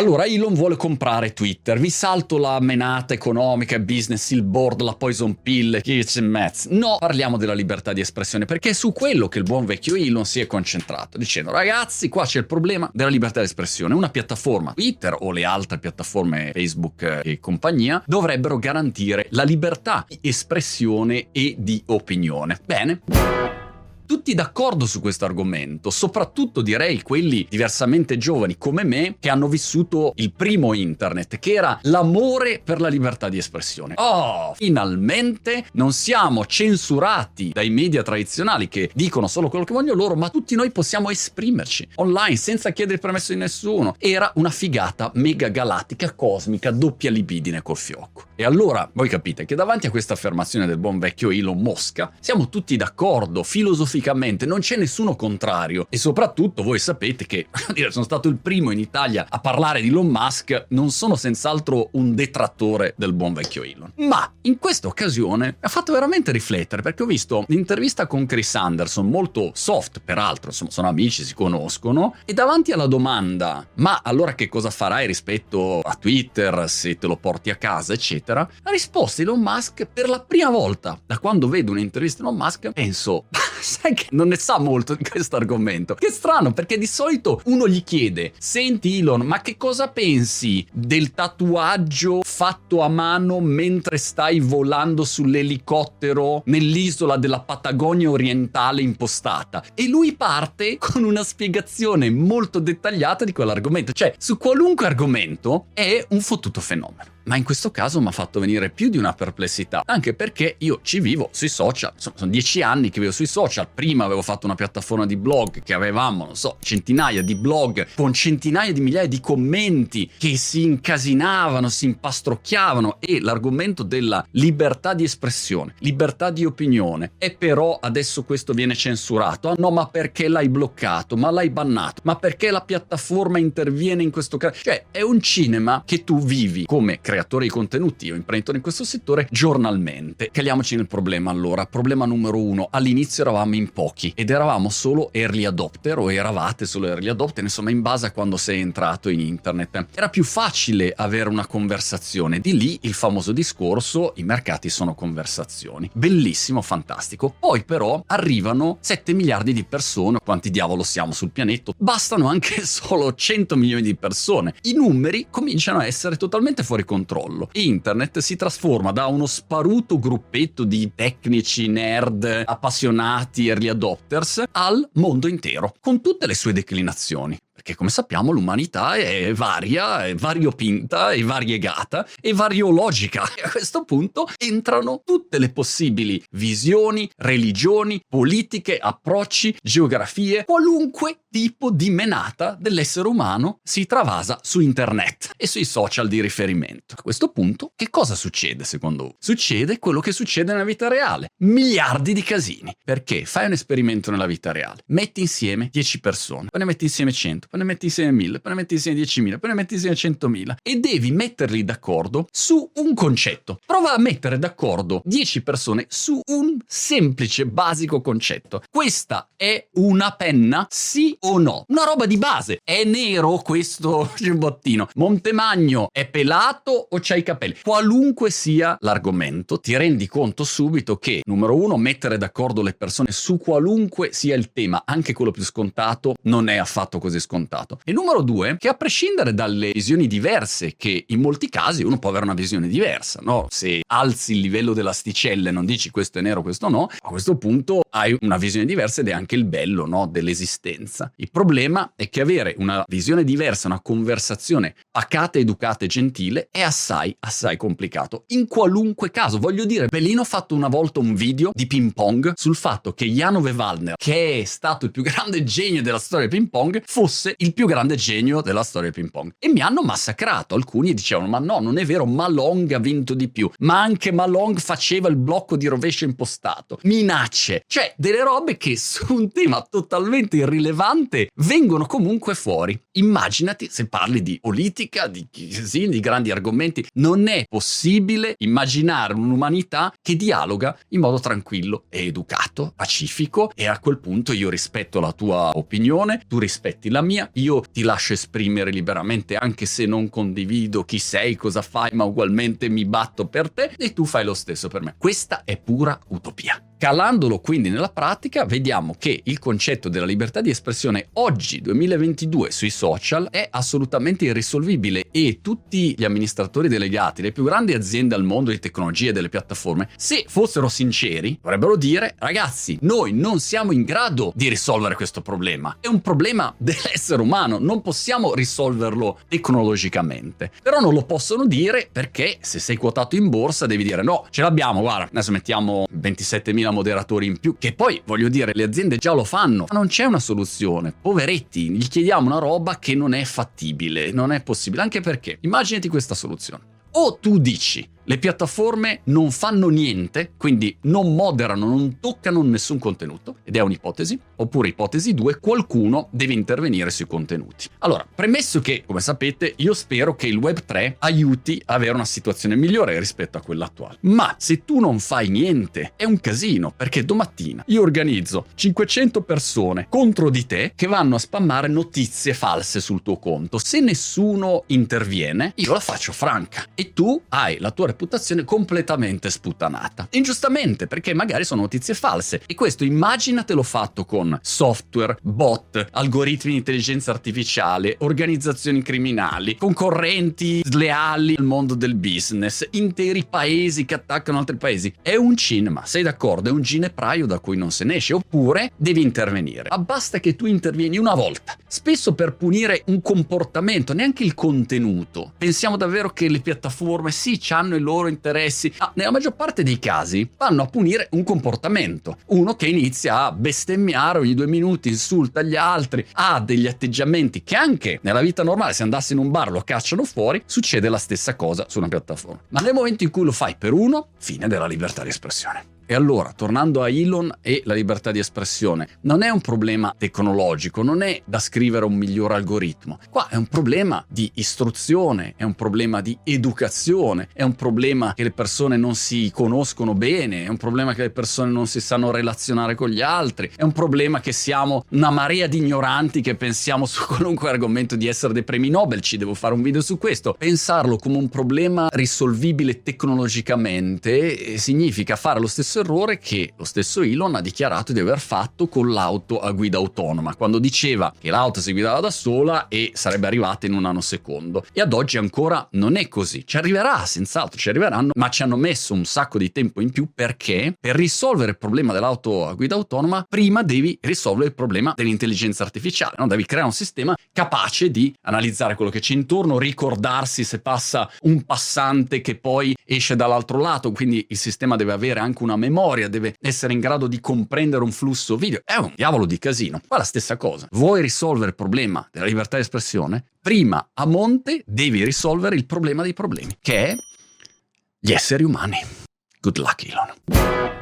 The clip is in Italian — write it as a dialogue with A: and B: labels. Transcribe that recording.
A: Allora Elon vuole comprare Twitter, vi salto la menata economica, business, il board, la poison pill, Kitchen Mets. No, parliamo della libertà di espressione perché è su quello che il buon vecchio Elon si è concentrato, dicendo ragazzi qua c'è il problema della libertà di espressione, una piattaforma Twitter o le altre piattaforme Facebook e compagnia dovrebbero garantire la libertà di espressione e di opinione. Bene tutti d'accordo su questo argomento, soprattutto direi quelli diversamente giovani come me che hanno vissuto il primo internet, che era l'amore per la libertà di espressione. Oh, finalmente non siamo censurati dai media tradizionali che dicono solo quello che vogliono loro, ma tutti noi possiamo esprimerci online senza chiedere il permesso di nessuno. Era una figata mega galattica, cosmica, doppia libidine col fiocco. E allora voi capite che davanti a questa affermazione del buon vecchio Elon Mosca siamo tutti d'accordo, filosoficamente non c'è nessuno contrario e soprattutto voi sapete che sono stato il primo in Italia a parlare di Elon Musk, non sono senz'altro un detrattore del buon vecchio Elon. Ma in questa occasione mi ha fatto veramente riflettere perché ho visto l'intervista con Chris Anderson, molto soft peraltro, insomma sono amici, si conoscono, e davanti alla domanda ma allora che cosa farai rispetto a Twitter se te lo porti a casa eccetera, la risposta di Elon Musk per la prima volta. Da quando vedo un'intervista di Elon Musk penso sai che non ne sa molto di questo argomento. Che strano, perché di solito uno gli chiede: Senti, Elon, ma che cosa pensi del tatuaggio fatto a mano mentre stai volando sull'elicottero nell'isola della Patagonia orientale impostata? E lui parte con una spiegazione molto dettagliata di quell'argomento. Cioè, su qualunque argomento è un fottuto fenomeno ma in questo caso mi ha fatto venire più di una perplessità, anche perché io ci vivo sui social, insomma sono dieci anni che vivo sui social, prima avevo fatto una piattaforma di blog che avevamo, non so, centinaia di blog con centinaia di migliaia di commenti che si incasinavano, si impastrocchiavano e l'argomento della libertà di espressione, libertà di opinione, e però adesso questo viene censurato, ah no ma perché l'hai bloccato, ma l'hai bannato, ma perché la piattaforma interviene in questo caso, cioè è un cinema che tu vivi come creatore di contenuti o imprenditore in questo settore giornalmente. Caliamoci nel problema allora. Problema numero uno, all'inizio eravamo in pochi ed eravamo solo early adopter o eravate solo early adopter, insomma in base a quando sei entrato in internet. Era più facile avere una conversazione, di lì il famoso discorso i mercati sono conversazioni. Bellissimo, fantastico. Poi però arrivano 7 miliardi di persone, quanti diavolo siamo sul pianeta? Bastano anche solo 100 milioni di persone. I numeri cominciano a essere totalmente fuori controllo. Internet si trasforma da uno sparuto gruppetto di tecnici, nerd, appassionati, early adopters al mondo intero, con tutte le sue declinazioni. Perché come sappiamo l'umanità è varia, è variopinta, è variegata e variologica. E a questo punto entrano tutte le possibili visioni, religioni, politiche, approcci, geografie, qualunque tipo di menata dell'essere umano si travasa su internet e sui social di riferimento. A questo punto, che cosa succede secondo voi? Succede quello che succede nella vita reale. Miliardi di casini. Perché? Fai un esperimento nella vita reale. Metti insieme 10 persone, poi ne metti insieme 100, poi ne metti insieme 1000, poi ne metti insieme 10.000, poi ne metti insieme 100.000 e devi metterli d'accordo su un concetto. Prova a mettere d'accordo 10 persone su un semplice, basico concetto. Questa è una penna? Sì o no? Una roba di base. È nero questo giubbottino? Montemagno è pelato o c'ha i capelli? Qualunque sia l'argomento, ti rendi conto subito che, numero uno, mettere d'accordo le persone su qualunque sia il tema, anche quello più scontato, non è affatto così scontato. E numero due, che a prescindere dalle visioni diverse, che in molti casi uno può avere una visione diversa, no? Se alzi il livello dell'asticella e non dici questo è nero, questo no, a questo punto hai una visione diversa ed è anche il bello, no? Dell'esistenza. Il problema è che avere una visione diversa, una conversazione pacata, educata e gentile è assai, assai complicato. In qualunque caso, voglio dire, Bellino ha fatto una volta un video di ping pong sul fatto che Janove Waldner, che è stato il più grande genio della storia del ping pong, fosse il più grande genio della storia del ping pong. E mi hanno massacrato. Alcuni dicevano: Ma no, non è vero, Malong ha vinto di più. Ma anche Malong faceva il blocco di rovescio impostato. Minacce. Cioè, delle robe che su un tema totalmente irrilevante vengono comunque fuori. Immaginati se parli di politica, di, sì, di grandi argomenti. Non è possibile immaginare un'umanità che dialoga in modo tranquillo e educato, pacifico e a quel punto io rispetto la tua opinione, tu rispetti la mia, io ti lascio esprimere liberamente anche se non condivido chi sei, cosa fai, ma ugualmente mi batto per te e tu fai lo stesso per me. Questa è pura utopia. Calandolo quindi nella pratica, vediamo che il concetto della libertà di espressione oggi, 2022, sui social è assolutamente irrisolvibile e tutti gli amministratori delegati, le più grandi aziende al mondo di tecnologia e delle piattaforme, se fossero sinceri, dovrebbero dire, ragazzi, noi non siamo in grado di risolvere questo problema. È un problema dell'essere umano, non possiamo risolverlo tecnologicamente. Però non lo possono dire perché se sei quotato in borsa devi dire no, ce l'abbiamo, guarda, adesso mettiamo 27.000 moderatori in più, che poi voglio dire le aziende già lo fanno, ma non c'è una soluzione. Poveretti, gli chiediamo una roba che non è fattibile, non è possibile, anche perché immaginati questa soluzione. O tu dici le piattaforme non fanno niente, quindi non moderano, non toccano nessun contenuto, ed è un'ipotesi. Oppure ipotesi 2, qualcuno deve intervenire sui contenuti. Allora, premesso che, come sapete, io spero che il Web 3 aiuti a avere una situazione migliore rispetto a quella attuale. Ma se tu non fai niente, è un casino, perché domattina io organizzo 500 persone contro di te che vanno a spammare notizie false sul tuo conto. Se nessuno interviene, io la faccio franca e tu hai la tua reputazione reputazione completamente sputtanata. Ingiustamente, perché magari sono notizie false. E questo immaginatelo fatto con software, bot, algoritmi di intelligenza artificiale, organizzazioni criminali, concorrenti sleali nel mondo del business, interi paesi che attaccano altri paesi. È un cinema, sei d'accordo? È un ginepraio da cui non se ne esce. Oppure devi intervenire. Ma basta che tu intervieni una volta, spesso per punire un comportamento, neanche il contenuto. Pensiamo davvero che le piattaforme sì, hanno il loro interessi. Ah, nella maggior parte dei casi vanno a punire un comportamento. Uno che inizia a bestemmiare ogni due minuti, insulta gli altri, ha degli atteggiamenti che anche nella vita normale, se andassi in un bar lo cacciano fuori, succede la stessa cosa su una piattaforma. Ma nel momento in cui lo fai per uno, fine della libertà di espressione. E allora, tornando a Elon e la libertà di espressione, non è un problema tecnologico, non è da scrivere un miglior algoritmo. Qua è un problema di istruzione, è un problema di educazione, è un problema che le persone non si conoscono bene, è un problema che le persone non si sanno relazionare con gli altri, è un problema che siamo una marea di ignoranti che pensiamo su qualunque argomento di essere dei premi Nobel, ci devo fare un video su questo. Pensarlo come un problema risolvibile tecnologicamente eh, significa fare lo stesso errore che lo stesso Elon ha dichiarato di aver fatto con l'auto a guida autonoma, quando diceva che l'auto si guidava da sola e sarebbe arrivata in un nanosecondo. E ad oggi ancora non è così. Ci arriverà, senz'altro ci arriveranno, ma ci hanno messo un sacco di tempo in più perché per risolvere il problema dell'auto a guida autonoma, prima devi risolvere il problema dell'intelligenza artificiale, no? devi creare un sistema capace di analizzare quello che c'è intorno, ricordarsi se passa un passante che poi esce dall'altro lato, quindi il sistema deve avere anche una memoria, deve essere in grado di comprendere un flusso video. È un diavolo di casino. Qua la stessa cosa. Vuoi risolvere il problema della libertà di espressione? Prima a monte devi risolvere il problema dei problemi, che è gli esseri umani. Good luck, Elon.